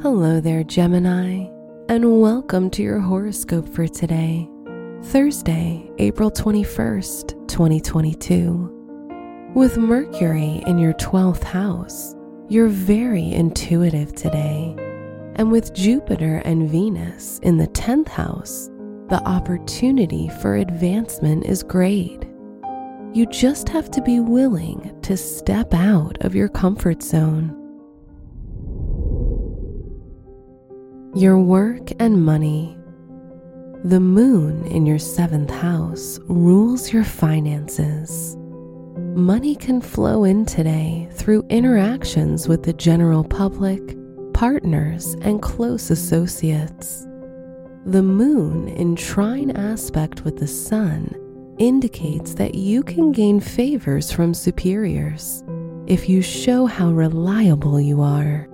Hello there, Gemini, and welcome to your horoscope for today, Thursday, April 21st, 2022. With Mercury in your 12th house, you're very intuitive today. And with Jupiter and Venus in the 10th house, the opportunity for advancement is great. You just have to be willing to step out of your comfort zone. Your work and money. The moon in your seventh house rules your finances. Money can flow in today through interactions with the general public, partners, and close associates. The moon in trine aspect with the sun indicates that you can gain favors from superiors if you show how reliable you are.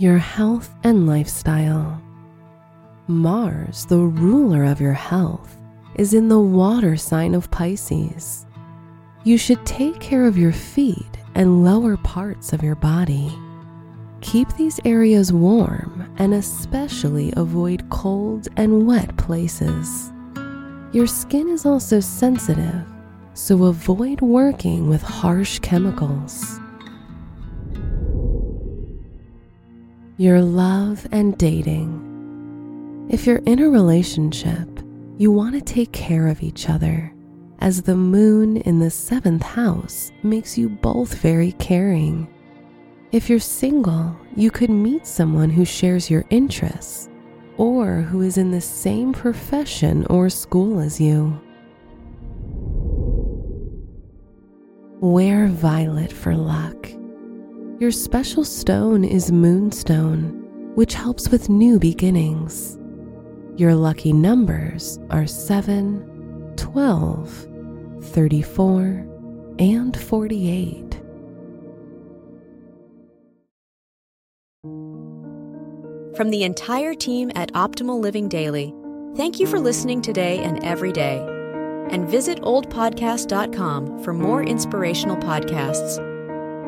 Your health and lifestyle. Mars, the ruler of your health, is in the water sign of Pisces. You should take care of your feet and lower parts of your body. Keep these areas warm and especially avoid cold and wet places. Your skin is also sensitive, so avoid working with harsh chemicals. Your love and dating. If you're in a relationship, you want to take care of each other, as the moon in the seventh house makes you both very caring. If you're single, you could meet someone who shares your interests or who is in the same profession or school as you. Wear violet for luck. Your special stone is moonstone, which helps with new beginnings. Your lucky numbers are 7, 12, 34, and 48. From the entire team at Optimal Living Daily, thank you for listening today and every day. And visit oldpodcast.com for more inspirational podcasts.